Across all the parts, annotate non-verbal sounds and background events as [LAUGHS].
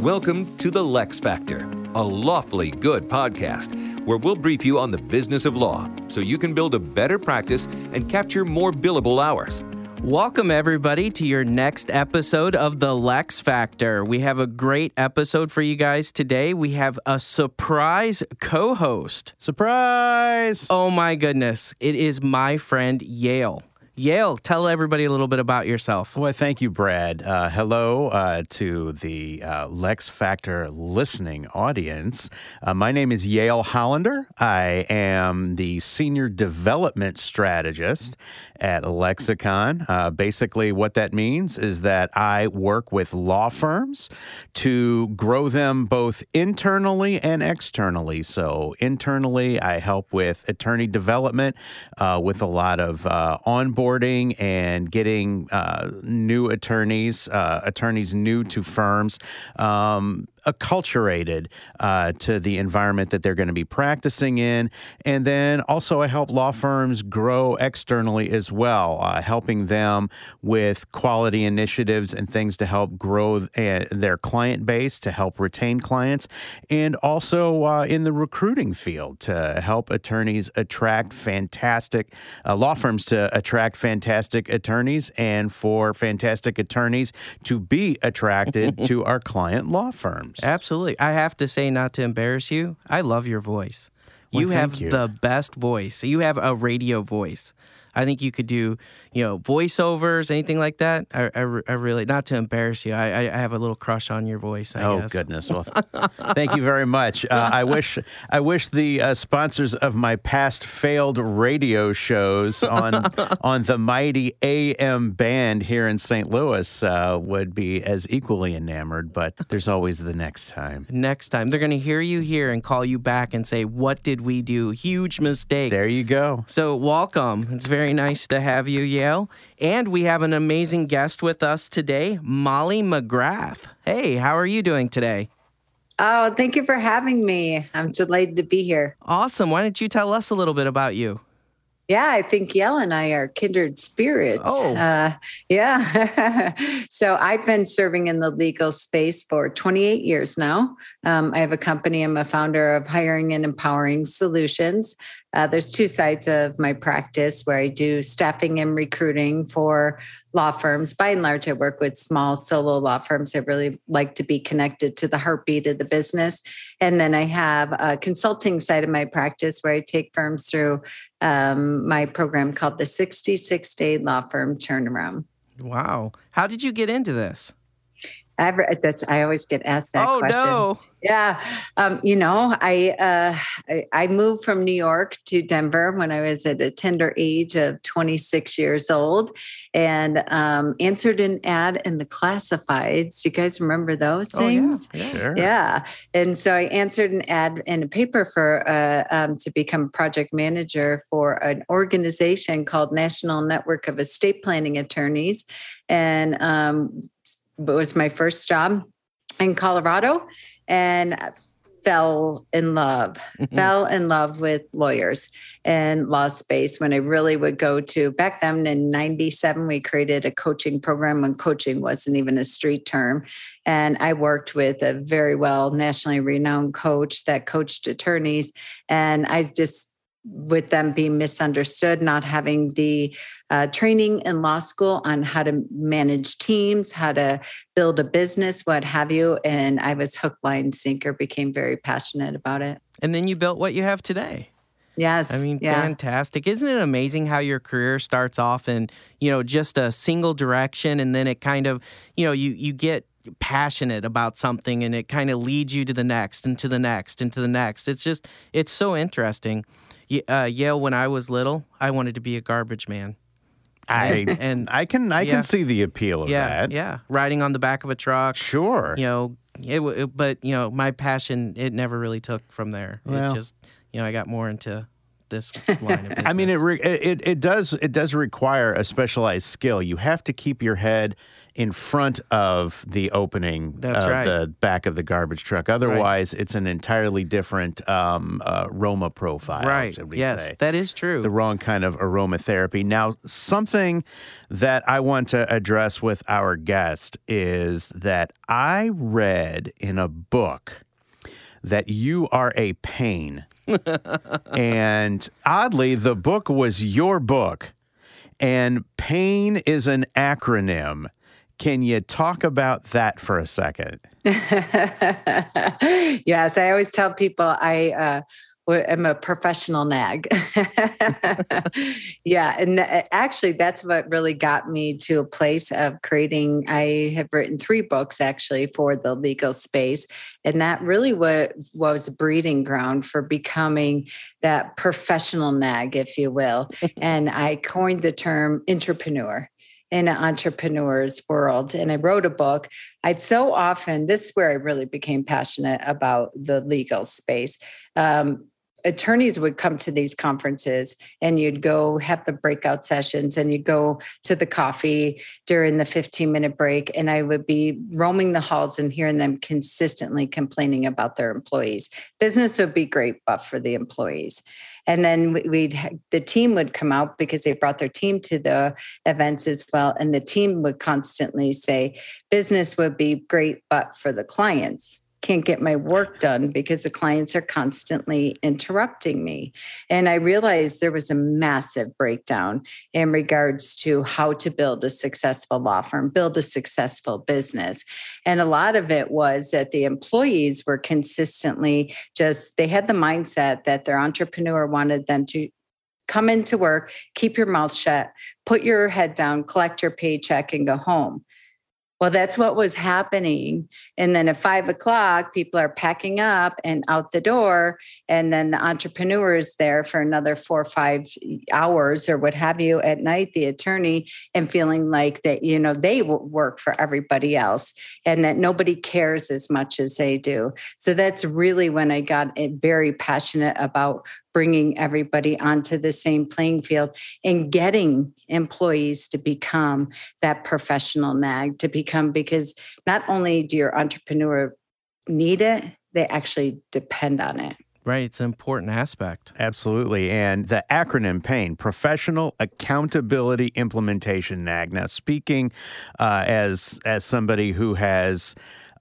Welcome to the LeXFactor, a lawfully good podcast where we'll brief you on the business of law so you can build a better practice and capture more billable hours. Welcome, everybody, to your next episode of The LeXFactor. We have a great episode for you guys today. We have a surprise co host. Surprise! Oh, my goodness. It is my friend Yale. Yale, tell everybody a little bit about yourself. Well, thank you, Brad. Uh, hello uh, to the uh, LeXFactor listening audience. Uh, my name is Yale Hollander. I am the Senior Development Strategist at Lexicon. Uh, basically, what that means is that I work with law firms to grow them both internally and externally. So, internally, I help with attorney development uh, with a lot of uh, and getting uh, new attorneys, uh, attorneys new to firms. Um, acculturated uh, to the environment that they're going to be practicing in. And then also, I help law firms grow externally as well, uh, helping them with quality initiatives and things to help grow uh, their client base, to help retain clients, and also uh, in the recruiting field to help attorneys attract fantastic uh, law firms to attract fantastic attorneys and for fantastic attorneys to be attracted [LAUGHS] to our client law firms. Absolutely. I have to say, not to embarrass you, I love your voice. Well, you have you. the best voice. You have a radio voice. I think you could do, you know, voiceovers, anything like that. I, I, I really, not to embarrass you, I, I have a little crush on your voice. I Oh guess. goodness! Well, [LAUGHS] thank you very much. Uh, I [LAUGHS] wish I wish the uh, sponsors of my past failed radio shows on [LAUGHS] on the mighty AM band here in St. Louis uh, would be as equally enamored. But there's always the next time. Next time, they're going to hear you here and call you back and say, What did we do? Huge mistake. There you go. So, welcome. It's very nice to have you, Yale. And we have an amazing guest with us today, Molly McGrath. Hey, how are you doing today? Oh, thank you for having me. I'm delighted to be here. Awesome. Why don't you tell us a little bit about you? Yeah, I think Yale and I are kindred spirits. Oh. Uh, yeah. [LAUGHS] so I've been serving in the legal space for 28 years now. Um, I have a company. I'm a founder of Hiring and Empowering Solutions. Uh, there's two sides of my practice where I do staffing and recruiting for law firms. By and large, I work with small solo law firms. I really like to be connected to the heartbeat of the business. And then I have a consulting side of my practice where I take firms through um, my program called the 66 Day Law Firm Turnaround. Wow. How did you get into this? Ever, that's I always get asked that oh, question. no. Yeah, um, you know, I, uh, I I moved from New York to Denver when I was at a tender age of 26 years old, and um, answered an ad in the classifieds. You guys remember those things? Oh, yeah. things? yeah. Sure. Yeah. And so I answered an ad in a paper for uh, um, to become project manager for an organization called National Network of Estate Planning Attorneys. And um, it was my first job in Colorado and fell in love, mm-hmm. fell in love with lawyers and law space when I really would go to back then in 97, we created a coaching program when coaching wasn't even a street term. And I worked with a very well nationally renowned coach that coached attorneys. And I just, with them being misunderstood, not having the uh, training in law school on how to manage teams, how to build a business, what have you. And I was hook, line, sinker, became very passionate about it. And then you built what you have today. Yes. I mean, yeah. fantastic. Isn't it amazing how your career starts off in, you know, just a single direction and then it kind of, you know, you you get passionate about something and it kind of leads you to the next and to the next and to the next. It's just it's so interesting. Uh, Yale, when I was little, I wanted to be a garbage man. I And- I can I yeah. can see the appeal of yeah, that. yeah, riding on the back of a truck. Sure. You know, it, it, but you know, my passion it never really took from there. Well. it just, you know, I got more into this [LAUGHS] line of business. I mean, it, re- it it does it does require a specialized skill. You have to keep your head in front of the opening That's of right. the back of the garbage truck. Otherwise, it's an entirely different um, uh, aroma profile. right. Yes, say. that is true. the wrong kind of aromatherapy. Now, something that I want to address with our guest is that I read in a book that you are a pain. [LAUGHS] and oddly, the book was your book, and pain is an acronym. Can you talk about that for a second? [LAUGHS] yes, I always tell people I uh, am a professional nag. [LAUGHS] yeah, and th- actually, that's what really got me to a place of creating. I have written three books actually for the legal space, and that really what was a breeding ground for becoming that professional nag, if you will. [LAUGHS] and I coined the term entrepreneur in an entrepreneur's world. And I wrote a book. I'd so often, this is where I really became passionate about the legal space. Um, attorneys would come to these conferences and you'd go have the breakout sessions and you'd go to the coffee during the 15 minute break and i would be roaming the halls and hearing them consistently complaining about their employees business would be great but for the employees and then we'd the team would come out because they brought their team to the events as well. And the team would constantly say business would be great but for the clients can't get my work done because the clients are constantly interrupting me. And I realized there was a massive breakdown in regards to how to build a successful law firm, build a successful business. And a lot of it was that the employees were consistently just, they had the mindset that their entrepreneur wanted them to come into work, keep your mouth shut, put your head down, collect your paycheck, and go home. Well, that's what was happening. And then at five o'clock, people are packing up and out the door. And then the entrepreneur is there for another four or five hours or what have you at night, the attorney, and feeling like that, you know, they work for everybody else and that nobody cares as much as they do. So that's really when I got eh, very passionate about bringing everybody onto the same playing field and getting employees to become that professional nag to become because not only do your entrepreneur need it they actually depend on it Right. It's an important aspect. Absolutely. And the acronym PAIN, Professional Accountability Implementation NAG. Now, speaking uh, as, as somebody who has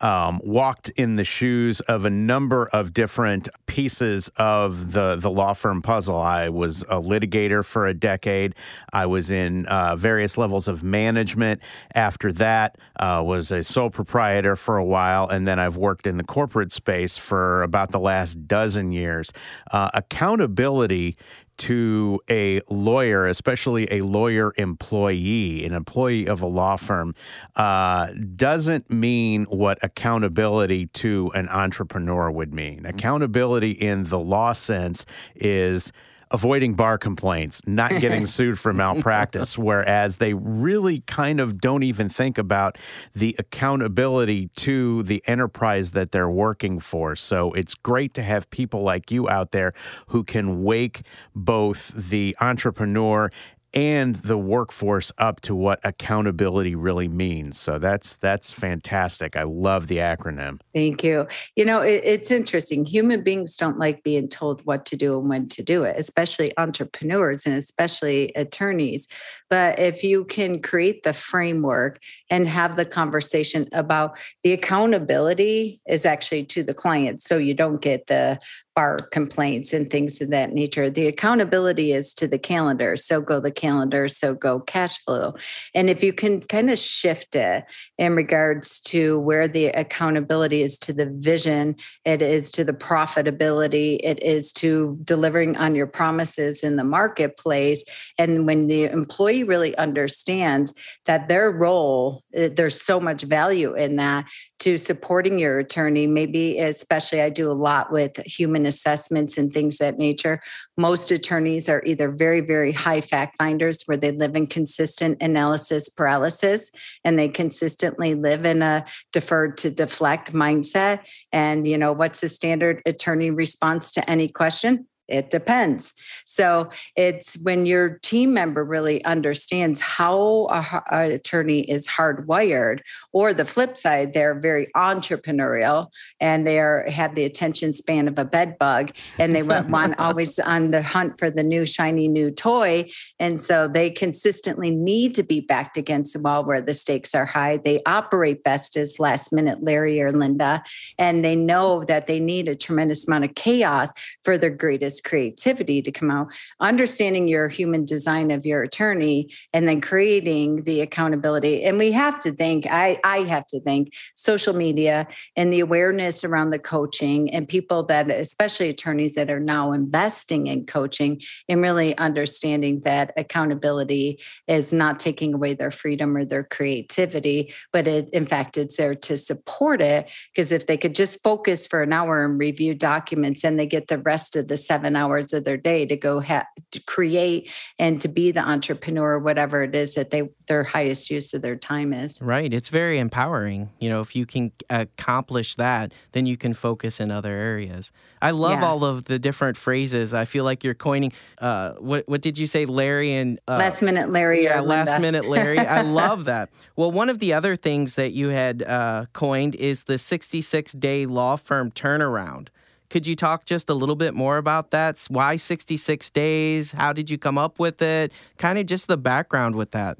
um, walked in the shoes of a number of different pieces of the, the law firm puzzle. I was a litigator for a decade. I was in uh, various levels of management. After that, uh, was a sole proprietor for a while, and then I've worked in the corporate space for about the last dozen years. Uh, accountability to a lawyer, especially a lawyer employee, an employee of a law firm, uh, doesn't mean what accountability to an entrepreneur would mean. Accountability in the law sense is avoiding bar complaints, not getting [LAUGHS] sued for malpractice, whereas they really kind of don't even think about the accountability to the enterprise that they're working for. So it's great to have people like you out there who can wake both the entrepreneur and the workforce up to what accountability really means. So that's that's fantastic. I love the acronym. Thank you. You know, it, it's interesting. Human beings don't like being told what to do and when to do it, especially entrepreneurs and especially attorneys. But if you can create the framework and have the conversation about the accountability is actually to the client, so you don't get the bar complaints and things of that nature. The accountability is to the calendar. So go the calendar, so go cash flow. And if you can kind of shift it in regards to where the accountability is to the vision, it is to the profitability, it is to delivering on your promises in the marketplace. And when the employee really understands that their role, eh, there's so much value in that to supporting your attorney, maybe especially I do a lot with human assessments and things that nature. Most attorneys are either very, very high fact finders where they live in consistent analysis paralysis and they consistently live in a deferred to deflect mindset. And, you know, what's the standard attorney response to any question? It depends. So it's when your team member really understands how a, a, attorney is hardwired, or the flip side, they're very entrepreneurial and they are have the attention span of a bed bug, and they want [LAUGHS] always on the hunt for the new shiny new toy, and so they consistently need to be backed against the wall where the stakes are high. They operate best as last minute Larry or Linda, and they know that they need a tremendous amount of chaos for their greatest creativity to come out, understanding your human design of your attorney, and then creating the accountability. And we have to think, I, I have to think social media and the awareness around the coaching and people that, especially attorneys that are now investing in coaching and really understanding that accountability is not taking away their freedom or their creativity, but it, in fact, it's there to support it. Because if they could just focus for an hour and review documents and they get the rest of the seven seven hours of their day to go ha- to create and to be the entrepreneur, whatever it is that they their highest use of their time is. Right. It's very empowering. You know, if you can accomplish that, then you can focus in other areas. I love yeah. all of the different phrases. I feel like you're coining. Uh, what what did you say, Larry and uh, last minute Larry? Yeah, last minute Larry. I [LAUGHS] love that. Well, one of the other things that you had uh, coined is the 66 day law firm turnaround. Could you talk just a little bit more about that? Why 66 days? How did you come up with it? Kind of just the background with that.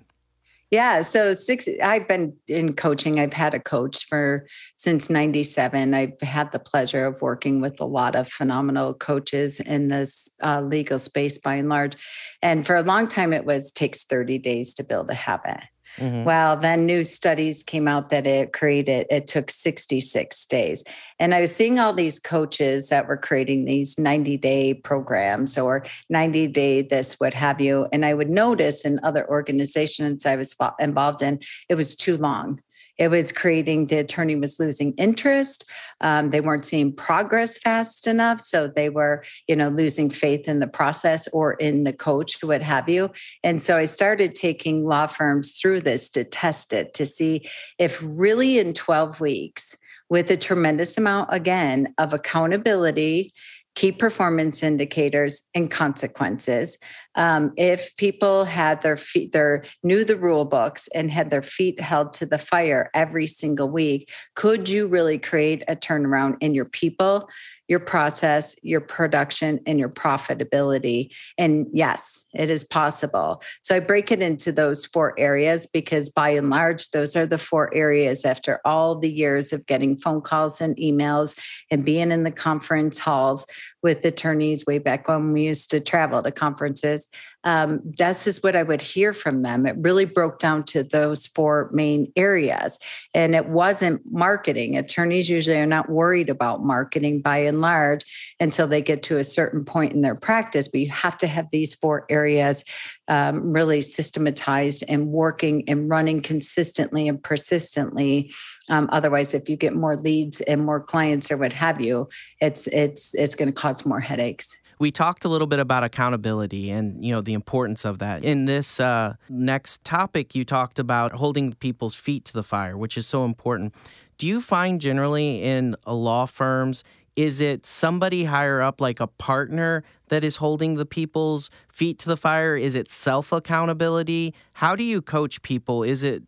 Yeah, so six. I've been in coaching. I've had a coach for since '97. I've had the pleasure of working with a lot of phenomenal coaches in this uh, legal space, by and large. And for a long time, it was takes 30 days to build a habit. Mm-hmm. Well, then new studies came out that it created, it took 66 days. And I was seeing all these coaches that were creating these 90 day programs or 90 day this, what have you. And I would notice in other organizations I was involved in, it was too long. It was creating the attorney was losing interest. Um, they weren't seeing progress fast enough. So they were, you know, losing faith in the process or in the coach, what have you. And so I started taking law firms through this to test it to see if really in 12 weeks, with a tremendous amount again of accountability key performance indicators and consequences um, if people had their feet, their knew the rule books and had their feet held to the fire every single week, could you really create a turnaround in your people, your process, your production, and your profitability? And yes, it is possible. So I break it into those four areas because by and large, those are the four areas after all the years of getting phone calls and emails and being in the conference halls with attorneys way back when we used to travel to conferences um, this is what I would hear from them. It really broke down to those four main areas. And it wasn't marketing. Attorneys usually are not worried about marketing by and large until they get to a certain point in their practice. But you have to have these four areas um, really systematized and working and running consistently and persistently. Um, otherwise, if you get more leads and more clients or what have you, it's it's it's going to cause more headaches we talked a little bit about accountability and you know the importance of that. In this uh, next topic you talked about holding people's feet to the fire which is so important. Do you find generally in law firms is it somebody higher up like a partner that is holding the people's feet to the fire? Is it self accountability how do you coach people? Is it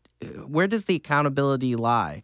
where does the accountability lie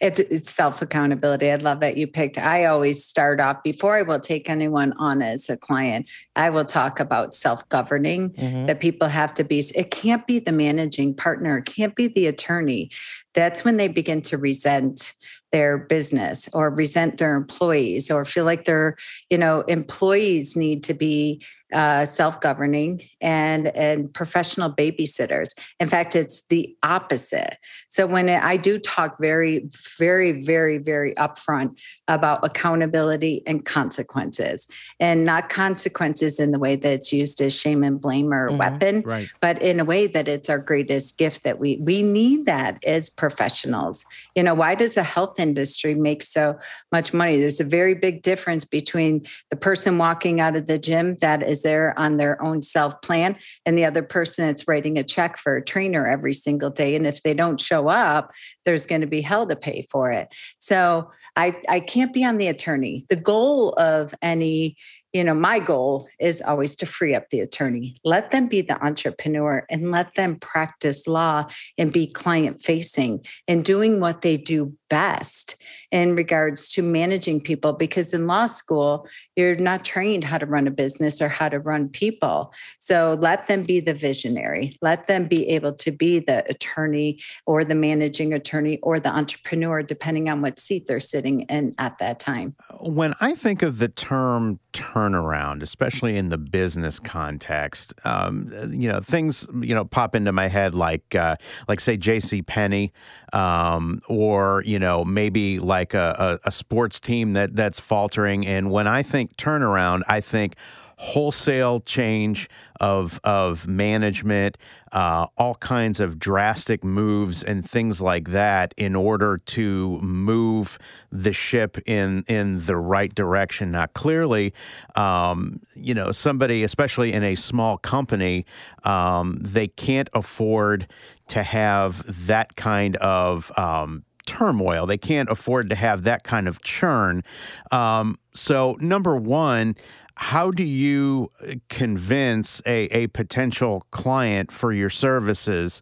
it's, it's self accountability. I love that you picked. I always start off before I will take anyone on as a client. I will talk about self governing. Mm-hmm. That people have to be. It can't be the managing partner. It can't be the attorney. That's when they begin to resent their business or resent their employees or feel like their you know employees need to be uh, self-governing and and professional babysitters. In fact it's the opposite. So when i do talk very very very very upfront about accountability and consequences and not consequences in the way that it's used as shame and blame or mm-hmm, weapon right. but in a way that it's our greatest gift that we we need that as professionals. You know why does the health industry make so much money? There's a very big difference between the person walking out of the gym that is is there on their own self plan and the other person that's writing a check for a trainer every single day and if they don't show up there's going to be hell to pay for it so i i can't be on the attorney the goal of any you know, my goal is always to free up the attorney. Let them be the entrepreneur and let them practice law and be client facing and doing what they do best in regards to managing people because in law school you're not trained how to run a business or how to run people. So let them be the visionary. Let them be able to be the attorney or the managing attorney or the entrepreneur depending on what seat they're sitting in at that time. When i think of the term turnaround especially in the business context um, you know things you know pop into my head like uh, like say jc penney um, or you know maybe like a, a, a sports team that that's faltering. And when I think turnaround, I think wholesale change of of management, uh, all kinds of drastic moves and things like that in order to move the ship in in the right direction. Now, clearly, um, you know, somebody, especially in a small company, um, they can't afford to have that kind of um, turmoil. They can't afford to have that kind of churn. Um, so, number one, how do you convince a, a potential client for your services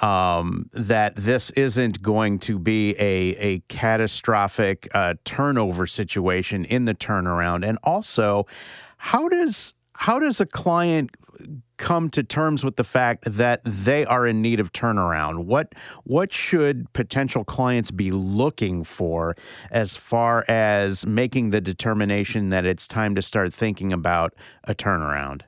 um, that this isn't going to be a, a catastrophic uh, turnover situation in the turnaround? And also, how does how does a client come to terms with the fact that they are in need of turnaround? What what should potential clients be looking for as far as making the determination that it's time to start thinking about a turnaround?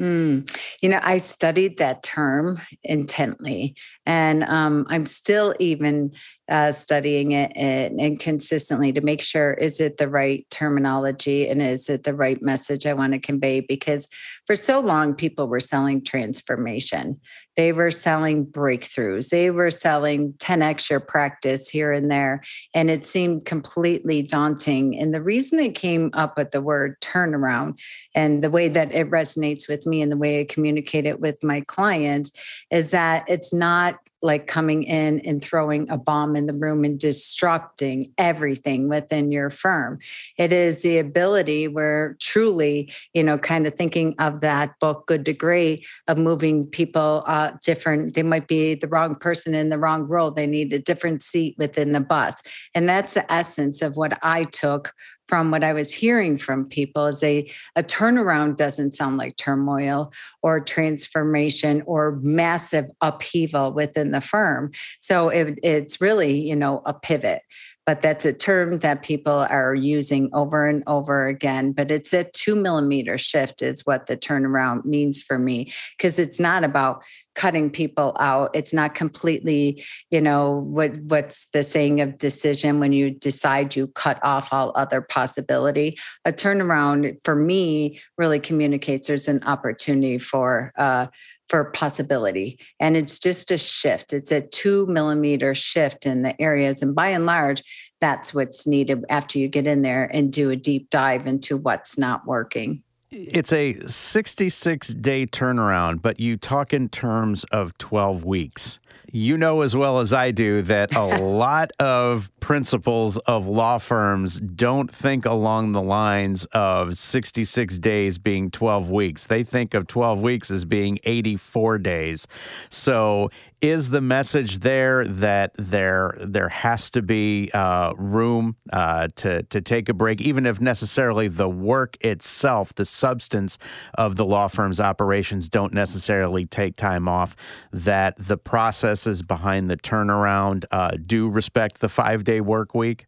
Mm. You know, I studied that term intently, and um, I'm still even uh, studying it and, and, consistently to make sure is it the right terminology and is it the right message I want to convey? Because for so long, people were selling transformation, they were selling breakthroughs, they were selling 10x your practice here and there, and it seemed completely daunting. And the reason I came up with the word turnaround and the way that it resonates with me and the way I communicate it with my clients is that it's not like coming in and throwing a bomb in the room and disrupting everything within your firm. It is the ability where truly, you know, kind of thinking of that book, Good Great, of moving people uh, different. They might be the wrong person in the wrong role. They need a different seat within the bus. And that's the essence of what I took from what I was hearing from people is a, a turnaround doesn't sound like turmoil or transformation or massive upheaval within the firm. So it, it's really, you know, a pivot but that's a term that people are using over and over again. But it's a two millimeter shift, is what the turnaround means for me, because it's not about cutting people out. It's not completely, you know, what what's the saying of decision when you decide you cut off all other possibility. A turnaround for me really communicates there's an opportunity for uh, for possibility. And it's just a shift. It's a two millimeter shift in the areas. And by and large, that's what's needed after you get in there and do a deep dive into what's not working. It's a 66 day turnaround, but you talk in terms of 12 weeks you know as well as I do that a [LAUGHS] lot of principals of law firms don't think along the lines of 66 days being 12 weeks. They think of 12 weeks as being 84 days. So is the message there that there there has to be uh, room uh, to to take a break, even if necessarily the work itself, the substance of the law firm's operations, don't necessarily take time off. That the processes behind the turnaround uh, do respect the five day work week.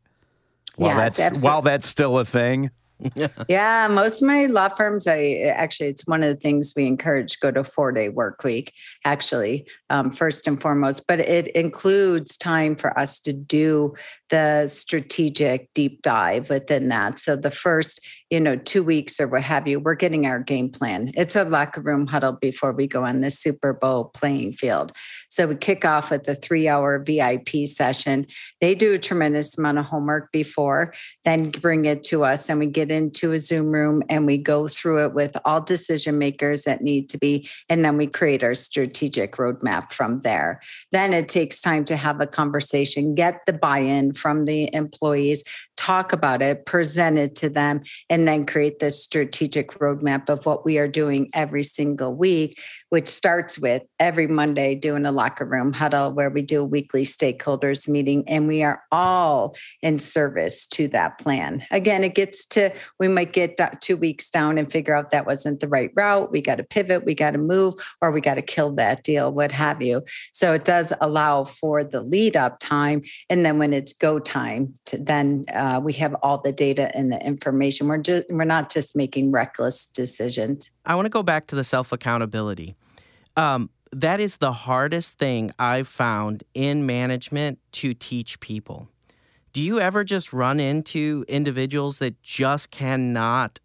While yes, that's absolutely. while that's still a thing. [LAUGHS] yeah, most of my law firms, I actually, it's one of the things we encourage go to four day work week, actually, um, first and foremost. But it includes time for us to do the strategic deep dive within that. So the first you know, two weeks or what have you, we're getting our game plan. It's a locker room huddle before we go on the Super Bowl playing field. So we kick off with a three hour VIP session. They do a tremendous amount of homework before, then bring it to us, and we get into a Zoom room and we go through it with all decision makers that need to be, and then we create our strategic roadmap roadmap from there. Then it takes time to have a conversation, get the buy in from the employees, talk about it, present it to them, and then create this strategic roadmap of what we are doing every single week, which starts with every Monday doing a locker room huddle where we do a weekly stakeholders meeting and we are all in service to that plan. Again, it gets to, we might get two weeks down and figure out that wasn't the right route. We got to pivot, we got to move, or we got to kill that deal, what have you. So it does allow for the lead up time. And then when it's go time, to then uh, we have all the data and the information. We're just, we're not just making reckless decisions. I want to go back to the self accountability. Um, that is the hardest thing I've found in management to teach people. Do you ever just run into individuals that just cannot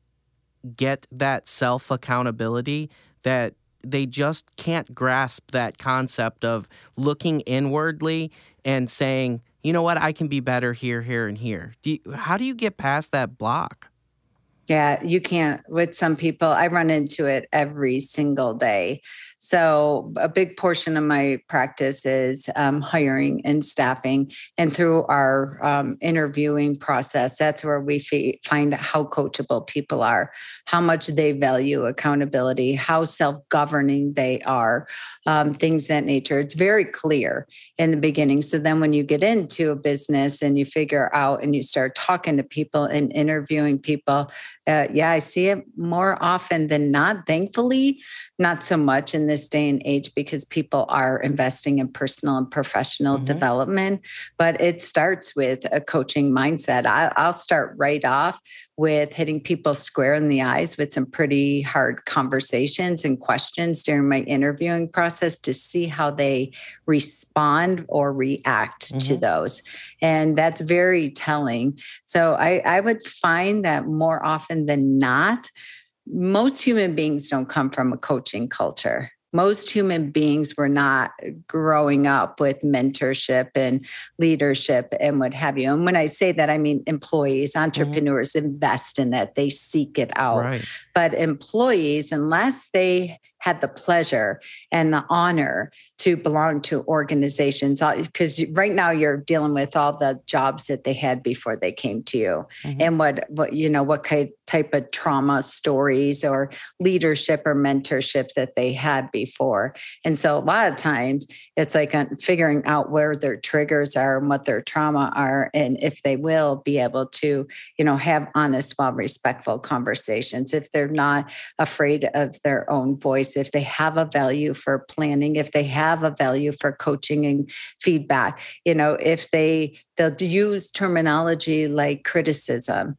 get that self accountability, that they just can't grasp that concept of looking inwardly and saying, you know what, I can be better here, here, and here. Do you, how do you get past that block? Yeah, you can't. With some people, I run into it every single day. So, a big portion of my practice is um, hiring and staffing. And through our um, interviewing process, that's where we find how coachable people are, how much they value accountability, how self governing they are, um, things that nature. It's very clear in the beginning. So, then when you get into a business and you figure out and you start talking to people and interviewing people, uh, yeah, I see it more often than not, thankfully, not so much in this day and age because people are investing in personal and professional mm-hmm. development. But it starts with a coaching mindset. I, I'll start right off with hitting people square in the eyes with some pretty hard conversations and questions during my interviewing process to see how they respond or react mm-hmm. to those. And that's very telling. So I, I would find that more often than not, most human beings don't come from a coaching culture. Most human beings were not growing up with mentorship and leadership and what have you. And when I say that, I mean employees, mm-hmm. entrepreneurs mm-hmm. invest in that, they seek it out. Right. But employees, unless they had the pleasure and the honor to belong to organizations because right now you're dealing with all the jobs that they had before they came to you. Mm-hmm. and what what you know what kind type of trauma stories or leadership or mentorship that they had before. And so a lot of times it's like figuring out where their triggers are and what their trauma are and if they will be able to you know have honest well respectful conversations. If they're not afraid of their own voice if they have a value for planning, if they have a value for coaching and feedback, you know, if they they'll use terminology like criticism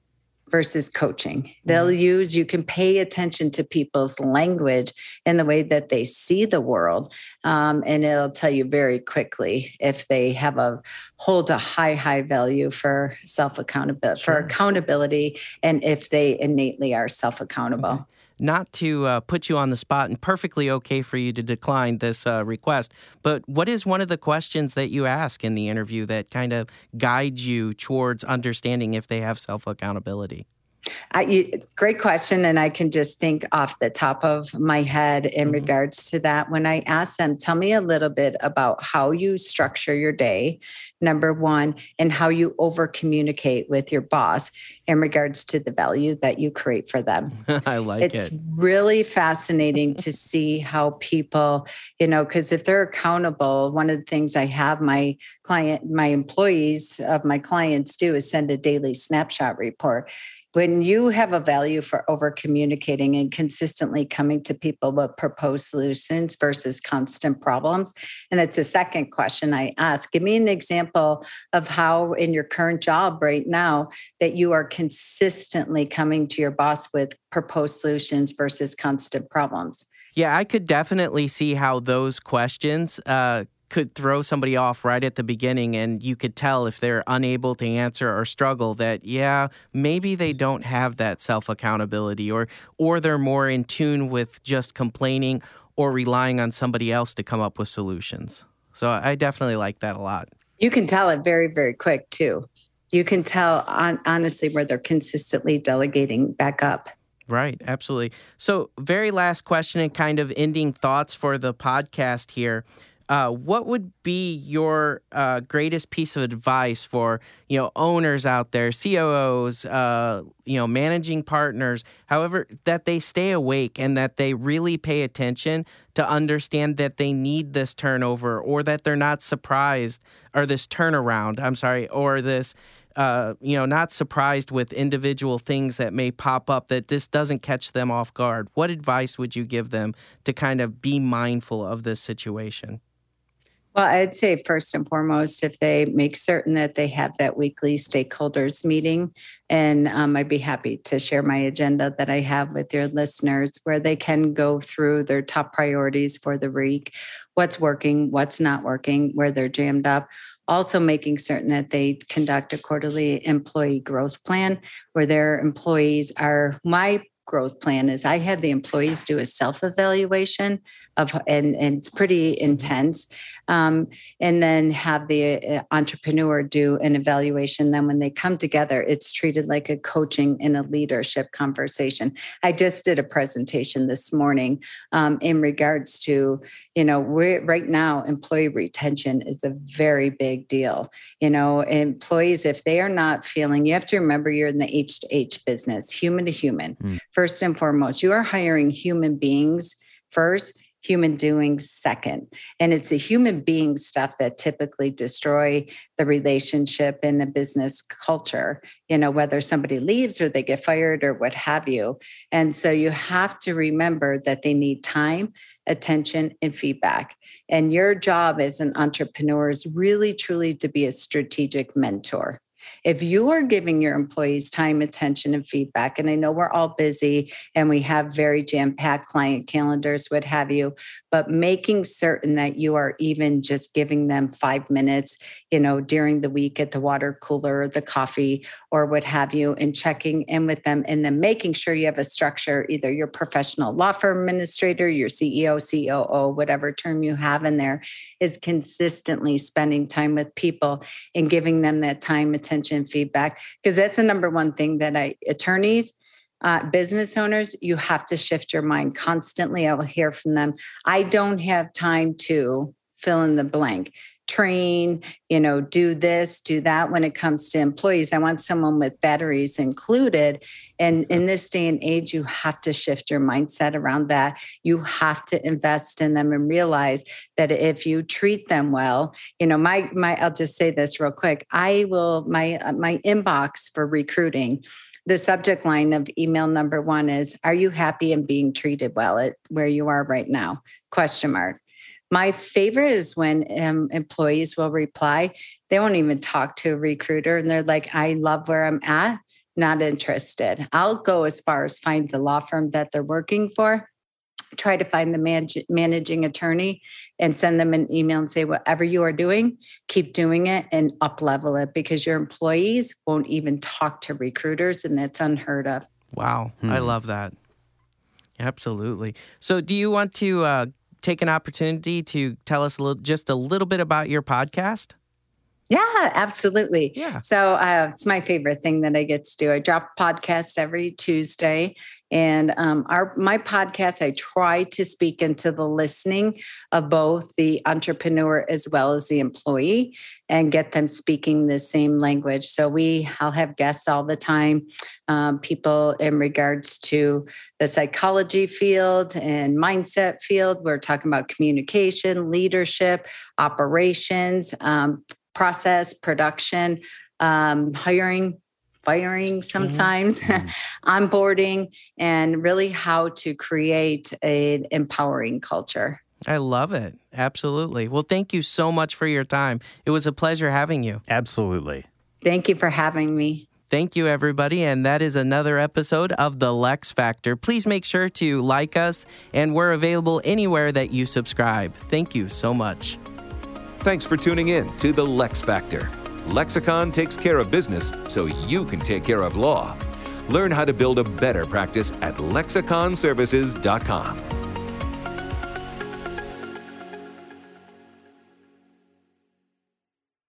versus coaching. They'll mm-hmm. use, you can pay attention to people's language and the way that they see the world. Um, and it'll tell you very quickly if they have a hold a high, high value for self accountability, sure. for accountability, and if they innately are self accountable. Okay not to uh, put you on the spot and perfectly okay for you to decline this uh, request, but what is one of the questions that you ask in the interview that kind of guides you towards understanding if they have self accountability? I, great question. And I can just think off the top of my head in mm-hmm. regards to that. When I ask them, tell me a little bit about how you structure your day, number one, and how you over communicate with your boss in regards to the value that you create for them. [LAUGHS] I like it's it. It's really fascinating to see how people, you know, because if they're accountable, one of the things I have my client, my employees of my clients do is send a daily snapshot report when you have a value for over communicating and consistently coming to people with proposed solutions versus constant problems and that's the second question i ask give me an example of how in your current job right now that you are consistently coming to your boss with proposed solutions versus constant problems. Yeah i could definitely see how those questions uh, could throw somebody off right at the beginning and you could tell if they're unable to answer or struggle that yeah maybe they don't have that self accountability or or they're more in tune with just complaining or relying on somebody else to come up with solutions so i definitely like that a lot you can tell it very very quick too you can tell on, honestly where they're consistently delegating back up Right, absolutely. So, very last question and kind of ending thoughts for the podcast here. Uh, what would be your uh, greatest piece of advice for you know owners out there, COOs, uh, you know managing partners, however that they stay awake and that they really pay attention to understand that they need this turnover or that they're not surprised or this turnaround. I'm sorry, or this uh, you know, not surprised with individual things that may pop up that this doesn't catch them off guard. What advice would you give them to kind of be mindful of this situation? Well, I'd say first and foremost, if they make certain that they have that weekly stakeholders meeting, and um, I'd be happy to share my agenda that I have with your listeners where they can go through their top priorities for the week, what's working, what's not working, where they're jammed up, also making certain that they conduct a quarterly employee growth plan where their employees are my growth plan is I had the employees do a self evaluation of, and, and it's pretty intense um, and then have the uh, entrepreneur do an evaluation. Then, when they come together, it's treated like a coaching and a leadership conversation. I just did a presentation this morning um, in regards to, you know, we're, right now, employee retention is a very big deal. You know, employees, if they are not feeling, you have to remember you're in the H to H business, human to human. Mm. First and foremost, you are hiring human beings first human doing second. And it's the human being stuff that typically destroy the relationship in the business culture, you know, whether somebody leaves or they get fired or what have you. And so you have to remember that they need time, attention, and feedback. And your job as an entrepreneur is really truly to be a strategic mentor. If you are giving your employees time, attention, and feedback, and I know we're all busy and we have very jam packed client calendars, what have you, but making certain that you are even just giving them five minutes, you know, during the week at the water cooler, the coffee, or what have you, and checking in with them, and then making sure you have a structure, either your professional law firm administrator, your CEO, COO, whatever term you have in there, is consistently spending time with people and giving them that time, attention, feedback, because that's the number one thing that I attorneys uh, business owners, you have to shift your mind constantly. I will hear from them. I don't have time to fill in the blank train, you know, do this, do that when it comes to employees. I want someone with batteries included. And in this day and age, you have to shift your mindset around that. You have to invest in them and realize that if you treat them well, you know, my my I'll just say this real quick. I will my uh, my inbox for recruiting the subject line of email number one is Are you happy and being treated well at where you are right now? Question mark. My favorite is when um, employees will reply, they won't even talk to a recruiter and they're like, I love where I'm at, not interested. I'll go as far as find the law firm that they're working for try to find the manage, managing attorney and send them an email and say whatever you are doing keep doing it and up level it because your employees won't even talk to recruiters and that's unheard of. Wow. Hmm. i love that. Absolutely. So do you want to uh, take an opportunity to tell us a little, just a little bit about your podcast yeah, absolutely. Yeah. So uh, it's my favorite thing that I get to do. I drop podcast every Tuesday, and um, our my podcast, I try to speak into the listening of both the entrepreneur as well as the employee, and get them speaking the same language. So we, I'll have guests all the time, um, people in regards to the psychology field and mindset field. We're talking about communication, leadership, operations. Um, process, production, um, hiring, firing sometimes, [LAUGHS] mm-hmm. onboarding, and really how to create an empowering culture. I love it. Absolutely. Well, thank you so much for your time. It was a pleasure having you. Absolutely. Thank you for having me. Thank you, everybody. And that is another episode of The LeXFactor. Please make sure to like us, and we're available anywhere that you subscribe. Thank you so much. Thanks for tuning in to the LeXFactor. Lexicon takes care of business so you can take care of law. Learn how to build a better practice at lexiconservices.com.